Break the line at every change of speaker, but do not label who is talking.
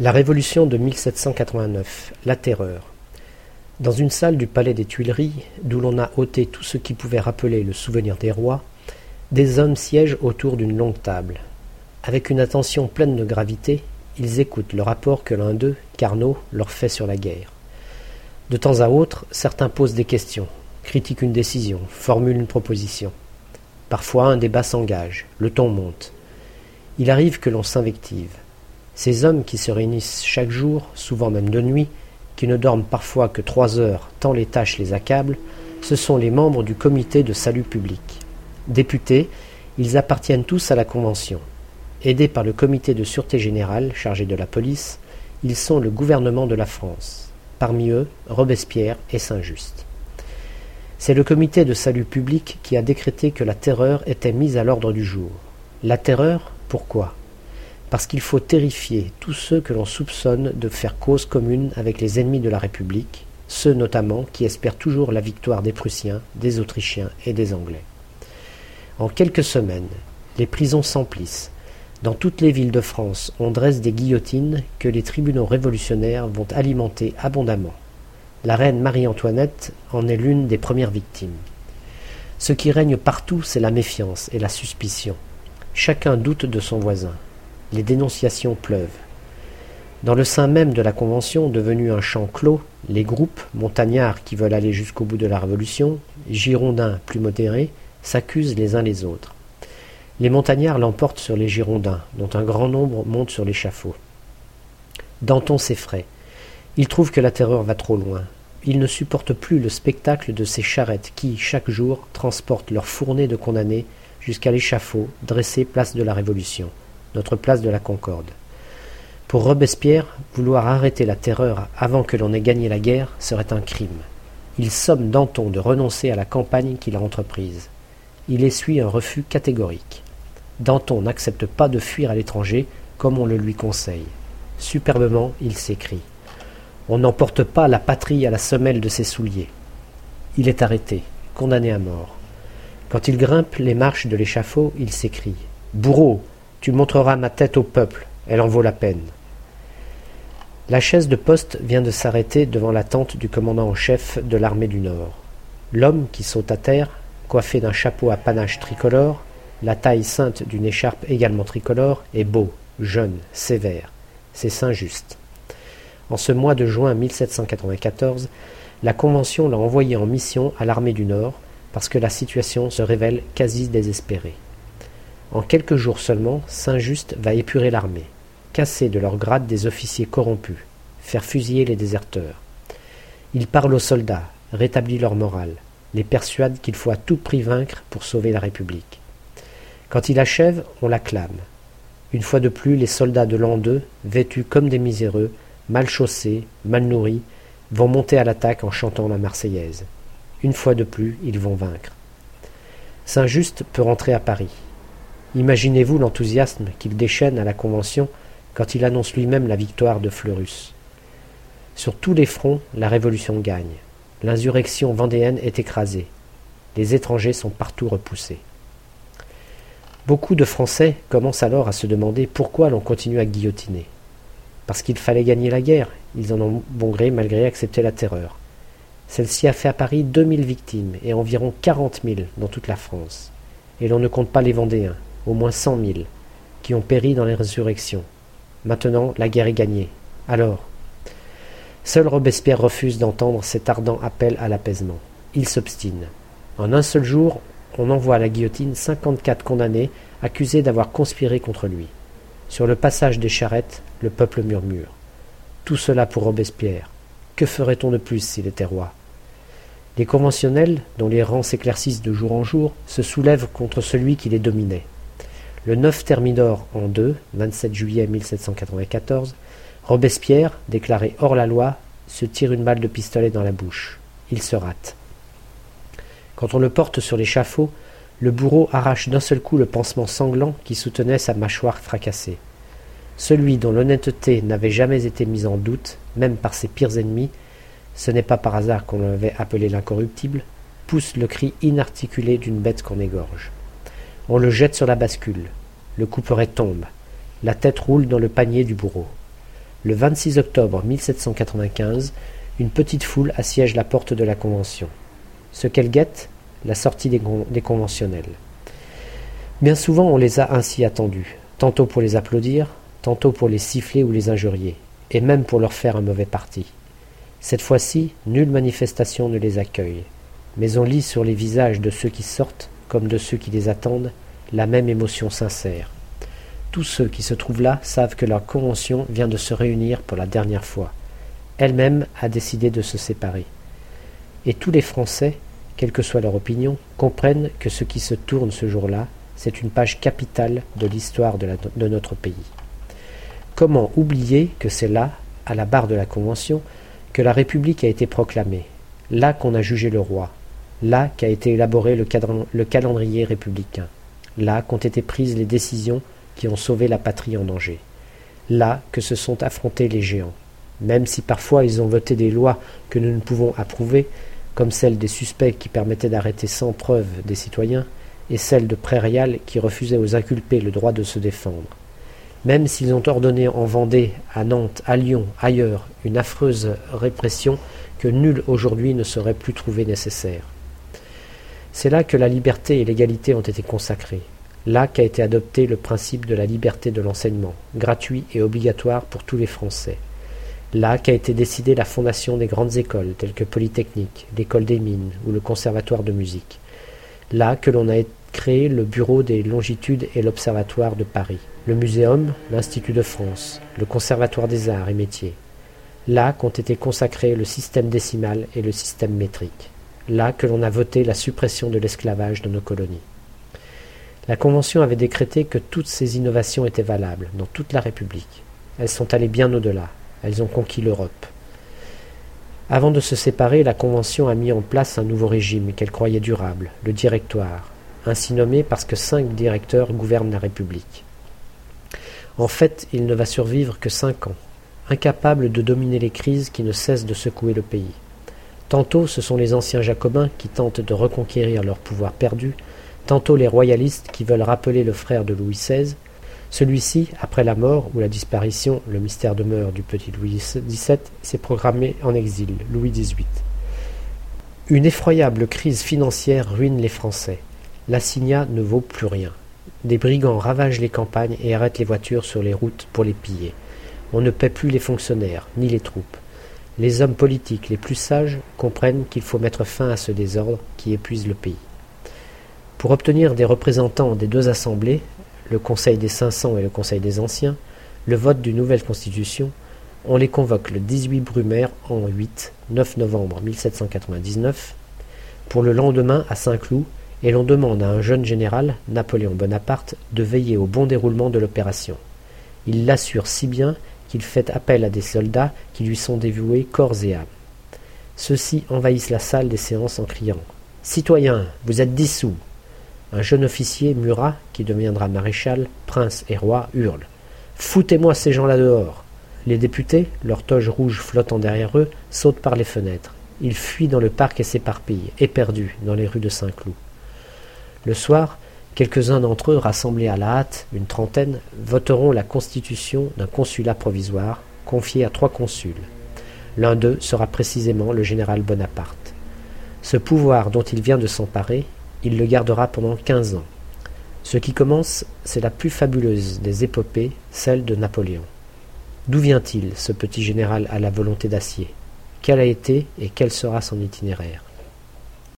La Révolution de 1789, la Terreur. Dans une salle du palais des Tuileries, d'où l'on a ôté tout ce qui pouvait rappeler le souvenir des rois, des hommes siègent autour d'une longue table. Avec une attention pleine de gravité, ils écoutent le rapport que l'un d'eux, Carnot, leur fait sur la guerre. De temps à autre, certains posent des questions, critiquent une décision, formulent une proposition. Parfois un débat s'engage, le ton monte. Il arrive que l'on s'invective. Ces hommes qui se réunissent chaque jour, souvent même de nuit, qui ne dorment parfois que trois heures tant les tâches les accablent, ce sont les membres du comité de salut public. Députés, ils appartiennent tous à la Convention. Aidés par le comité de sûreté générale chargé de la police, ils sont le gouvernement de la France. Parmi eux, Robespierre et Saint-Just. C'est le comité de salut public qui a décrété que la terreur était mise à l'ordre du jour. La terreur, pourquoi? Parce qu'il faut terrifier tous ceux que l'on soupçonne de faire cause commune avec les ennemis de la République, ceux notamment qui espèrent toujours la victoire des Prussiens, des Autrichiens et des Anglais. En quelques semaines, les prisons s'emplissent. Dans toutes les villes de France, on dresse des guillotines que les tribunaux révolutionnaires vont alimenter abondamment. La reine Marie-Antoinette en est l'une des premières victimes. Ce qui règne partout, c'est la méfiance et la suspicion. Chacun doute de son voisin les dénonciations pleuvent. Dans le sein même de la Convention, devenue un champ clos, les groupes, montagnards qui veulent aller jusqu'au bout de la Révolution, girondins plus modérés, s'accusent les uns les autres. Les montagnards l'emportent sur les girondins, dont un grand nombre monte sur l'échafaud. Danton s'effraie. Il trouve que la terreur va trop loin. Il ne supporte plus le spectacle de ces charrettes qui, chaque jour, transportent leurs fournées de condamnés jusqu'à l'échafaud dressé place de la Révolution notre place de la Concorde. Pour Robespierre, vouloir arrêter la terreur avant que l'on ait gagné la guerre serait un crime. Il somme Danton de renoncer à la campagne qu'il a entreprise. Il essuie un refus catégorique. Danton n'accepte pas de fuir à l'étranger comme on le lui conseille. Superbement, il s'écrie. On n'emporte pas la patrie à la semelle de ses souliers. Il est arrêté, condamné à mort. Quand il grimpe les marches de l'échafaud, il s'écrie. Bourreau, tu montreras ma tête au peuple, elle en vaut la peine. La chaise de poste vient de s'arrêter devant la tente du commandant en chef de l'armée du Nord. L'homme qui saute à terre, coiffé d'un chapeau à panache tricolore, la taille sainte d'une écharpe également tricolore, est beau, jeune, sévère. C'est Saint-Just. En ce mois de juin 1794, la Convention l'a envoyé en mission à l'armée du Nord parce que la situation se révèle quasi désespérée. En quelques jours seulement, Saint-Just va épurer l'armée, casser de leur grade des officiers corrompus, faire fusiller les déserteurs. Il parle aux soldats, rétablit leur morale, les persuade qu'il faut à tout prix vaincre pour sauver la République. Quand il achève, on l'acclame. Une fois de plus, les soldats de l'an 2, vêtus comme des miséreux, mal chaussés, mal nourris, vont monter à l'attaque en chantant la Marseillaise. Une fois de plus, ils vont vaincre. Saint-Just peut rentrer à Paris. Imaginez-vous l'enthousiasme qu'il déchaîne à la Convention quand il annonce lui-même la victoire de Fleurus. Sur tous les fronts, la Révolution gagne. L'insurrection vendéenne est écrasée. Les étrangers sont partout repoussés. Beaucoup de Français commencent alors à se demander pourquoi l'on continue à guillotiner. Parce qu'il fallait gagner la guerre, ils en ont bon gré malgré accepter la terreur. Celle-ci a fait à Paris 2000 victimes et environ 40 000 dans toute la France. Et l'on ne compte pas les Vendéens, au moins cent mille, qui ont péri dans les résurrections. Maintenant, la guerre est gagnée. Alors Seul Robespierre refuse d'entendre cet ardent appel à l'apaisement. Il s'obstine. En un seul jour, on envoie à la guillotine cinquante-quatre condamnés accusés d'avoir conspiré contre lui. Sur le passage des charrettes, le peuple murmure. Tout cela pour Robespierre. Que ferait-on de plus s'il était roi? Les conventionnels, dont les rangs s'éclaircissent de jour en jour, se soulèvent contre celui qui les dominait. Le 9 Thermidor en 2, 27 juillet 1794, Robespierre, déclaré hors la loi, se tire une balle de pistolet dans la bouche. Il se rate. Quand on le porte sur l'échafaud, le bourreau arrache d'un seul coup le pansement sanglant qui soutenait sa mâchoire fracassée. Celui dont l'honnêteté n'avait jamais été mise en doute, même par ses pires ennemis, ce n'est pas par hasard qu'on l'avait appelé l'incorruptible, pousse le cri inarticulé d'une bête qu'on égorge. On le jette sur la bascule. Le couperet tombe. La tête roule dans le panier du bourreau. Le 26 octobre 1795, une petite foule assiège la porte de la Convention. Ce qu'elle guette, la sortie des, des conventionnels. Bien souvent on les a ainsi attendus, tantôt pour les applaudir, tantôt pour les siffler ou les injurier, et même pour leur faire un mauvais parti. Cette fois-ci, nulle manifestation ne les accueille, mais on lit sur les visages de ceux qui sortent, comme de ceux qui les attendent, la même émotion sincère. Tous ceux qui se trouvent là savent que leur convention vient de se réunir pour la dernière fois. Elle-même a décidé de se séparer. Et tous les Français, quelle que soit leur opinion, comprennent que ce qui se tourne ce jour-là, c'est une page capitale de l'histoire de, de, notre pays. Comment oublier que c'est là, à la barre de la Convention, que la République a été proclamée, là qu'on a jugé le roi, là qu'a été élaboré le, le calendrier républicain, là qu'ont été prises les décisions qui ont sauvé la patrie en danger, là que se sont affrontés les géants, même si parfois ils ont voté des lois que nous ne pouvons approuver, comme celle des suspects qui permettaient d'arrêter sans preuve des citoyens, et celle de Prairial qui refusait aux inculpés le droit de se défendre. Même s'ils ont ordonné en Vendée, à Nantes, à Lyon, ailleurs, une affreuse répression que nul aujourd'hui ne saurait plus trouver nécessaire. C'est là que la liberté et l'égalité ont été consacrées, là qu'a été adopté le principe de la liberté de l'enseignement, gratuit et obligatoire pour tous les Français, là qu'a été décidée la fondation des grandes écoles telles que Polytechnique, l'École des mines ou le Conservatoire de musique, là que l'on a créé le Bureau des longitudes et l'Observatoire de Paris, le Muséum, l'Institut de France, le Conservatoire des arts et métiers, là qu'ont été consacrés le système décimal et le système métrique, là que l'on a voté la suppression de l'esclavage dans nos colonies. La Convention avait décrété que toutes ces innovations étaient valables dans toute la République. Elles sont allées bien au-delà. Elles ont conquis l'Europe. Avant de se séparer, la Convention a mis en place un nouveau régime qu'elle croyait durable, le Directoire, ainsi nommé parce que cinq directeurs gouvernent la République. En fait, il ne va survivre que cinq ans, incapable de dominer les crises qui ne cessent de secouer le pays. Tantôt ce sont les anciens jacobins qui tentent de reconquérir leur pouvoir perdu, tantôt les royalistes qui veulent rappeler le frère de Louis XVI. Celui-ci, après la mort ou la disparition, le mystère demeure du petit Louis XVII, s'est programmé en exil, Louis XVIII. Une effroyable crise financière ruine les Français. L'assignat ne vaut plus rien. Des brigands ravagent les campagnes et arrêtent les voitures sur les routes pour les piller. On ne paie plus les fonctionnaires, ni les troupes. Les hommes politiques les plus sages comprennent qu'il faut mettre fin à ce désordre qui épuise le pays. Pour obtenir des représentants des deux assemblées, le Conseil des 500 et le Conseil des Anciens, le vote d'une nouvelle constitution, on les convoque le 18 Brumaire en 8, 9 novembre 1799, pour le lendemain à Saint-Cloud, et l'on demande à un jeune général, Napoléon Bonaparte, de veiller au bon déroulement de l'opération. Il l'assure si bien qu'il fait appel à des soldats qui lui sont dévoués corps et âme. Ceux-ci envahissent la salle des séances en criant Citoyens, vous êtes dissous un jeune officier, Murat, qui deviendra maréchal, prince et roi, hurle Foutez-moi ces gens-là dehors Les députés, leurs toges rouges flottant derrière eux, sautent par les fenêtres. Ils fuient dans le parc et s'éparpillent, éperdus, dans les rues de Saint-Cloud. Le soir, quelques-uns d'entre eux, rassemblés à la hâte, une trentaine, voteront la constitution d'un consulat provisoire, confié à trois consuls. L'un d'eux sera précisément le général Bonaparte. Ce pouvoir dont il vient de s'emparer, il le gardera pendant quinze ans. Ce qui commence, c'est la plus fabuleuse des épopées, celle de Napoléon. D'où vient-il, ce petit général à la volonté d'acier? Quel a été et quel sera son itinéraire?